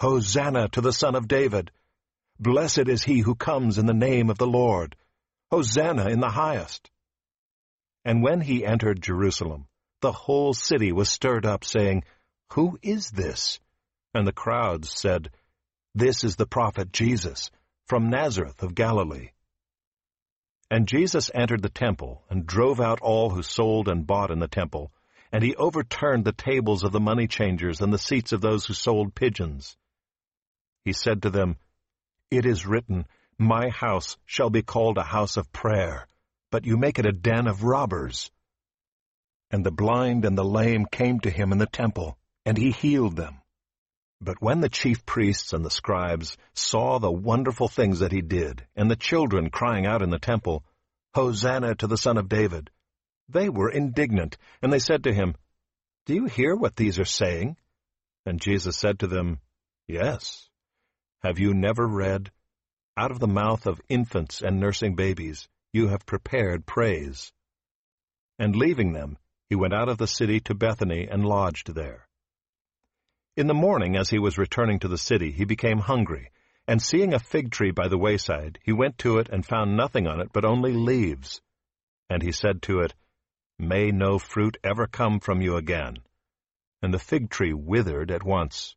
Hosanna to the Son of David! Blessed is he who comes in the name of the Lord! Hosanna in the highest! And when he entered Jerusalem, the whole city was stirred up, saying, Who is this? And the crowds said, This is the prophet Jesus, from Nazareth of Galilee. And Jesus entered the temple, and drove out all who sold and bought in the temple, and he overturned the tables of the money changers and the seats of those who sold pigeons. He said to them, It is written, My house shall be called a house of prayer, but you make it a den of robbers. And the blind and the lame came to him in the temple, and he healed them. But when the chief priests and the scribes saw the wonderful things that he did, and the children crying out in the temple, Hosanna to the Son of David, they were indignant, and they said to him, Do you hear what these are saying? And Jesus said to them, Yes. Have you never read, Out of the mouth of infants and nursing babies you have prepared praise? And leaving them, he went out of the city to Bethany and lodged there. In the morning, as he was returning to the city, he became hungry, and seeing a fig tree by the wayside, he went to it and found nothing on it but only leaves. And he said to it, May no fruit ever come from you again. And the fig tree withered at once.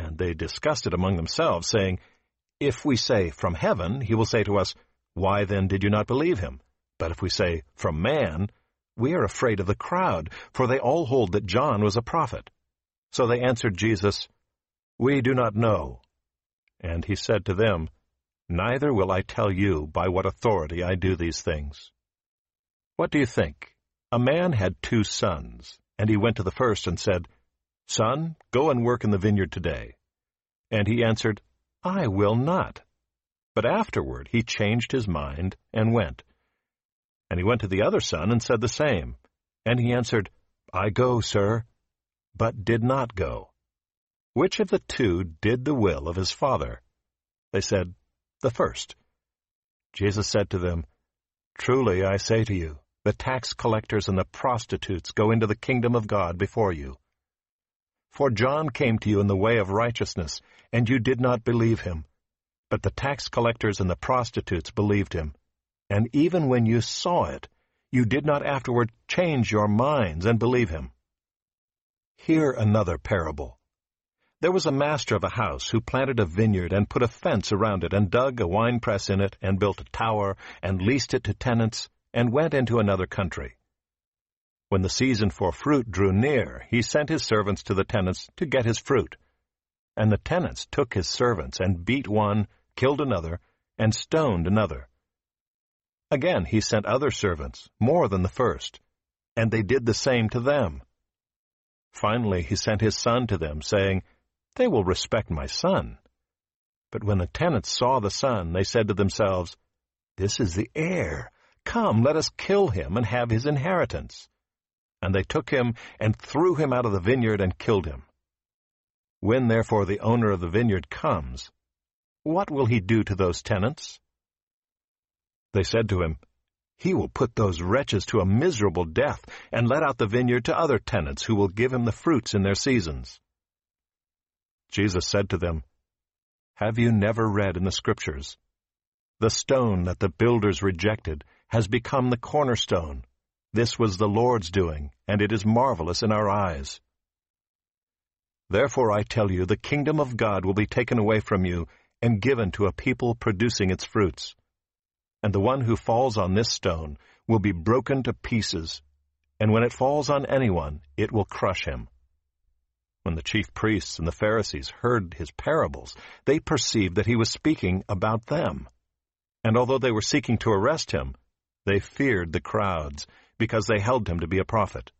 And they discussed it among themselves, saying, If we say, From heaven, he will say to us, Why then did you not believe him? But if we say, From man, we are afraid of the crowd, for they all hold that John was a prophet. So they answered Jesus, We do not know. And he said to them, Neither will I tell you by what authority I do these things. What do you think? A man had two sons, and he went to the first and said, Son, go and work in the vineyard today. And he answered, I will not. But afterward he changed his mind and went. And he went to the other son and said the same. And he answered, I go, sir, but did not go. Which of the two did the will of his father? They said, The first. Jesus said to them, Truly I say to you, the tax collectors and the prostitutes go into the kingdom of God before you. For John came to you in the way of righteousness, and you did not believe him. But the tax collectors and the prostitutes believed him. And even when you saw it, you did not afterward change your minds and believe him. Hear another parable. There was a master of a house who planted a vineyard and put a fence around it and dug a winepress in it and built a tower and leased it to tenants and went into another country. When the season for fruit drew near, he sent his servants to the tenants to get his fruit. And the tenants took his servants and beat one, killed another, and stoned another. Again he sent other servants, more than the first, and they did the same to them. Finally he sent his son to them, saying, They will respect my son. But when the tenants saw the son, they said to themselves, This is the heir. Come, let us kill him and have his inheritance. And they took him and threw him out of the vineyard and killed him. When therefore the owner of the vineyard comes, what will he do to those tenants? They said to him, He will put those wretches to a miserable death, and let out the vineyard to other tenants who will give him the fruits in their seasons. Jesus said to them, Have you never read in the Scriptures, The stone that the builders rejected has become the cornerstone. This was the Lord's doing, and it is marvelous in our eyes. Therefore I tell you, the kingdom of God will be taken away from you and given to a people producing its fruits and the one who falls on this stone will be broken to pieces, and when it falls on anyone, it will crush him. When the chief priests and the Pharisees heard his parables, they perceived that he was speaking about them. And although they were seeking to arrest him, they feared the crowds, because they held him to be a prophet.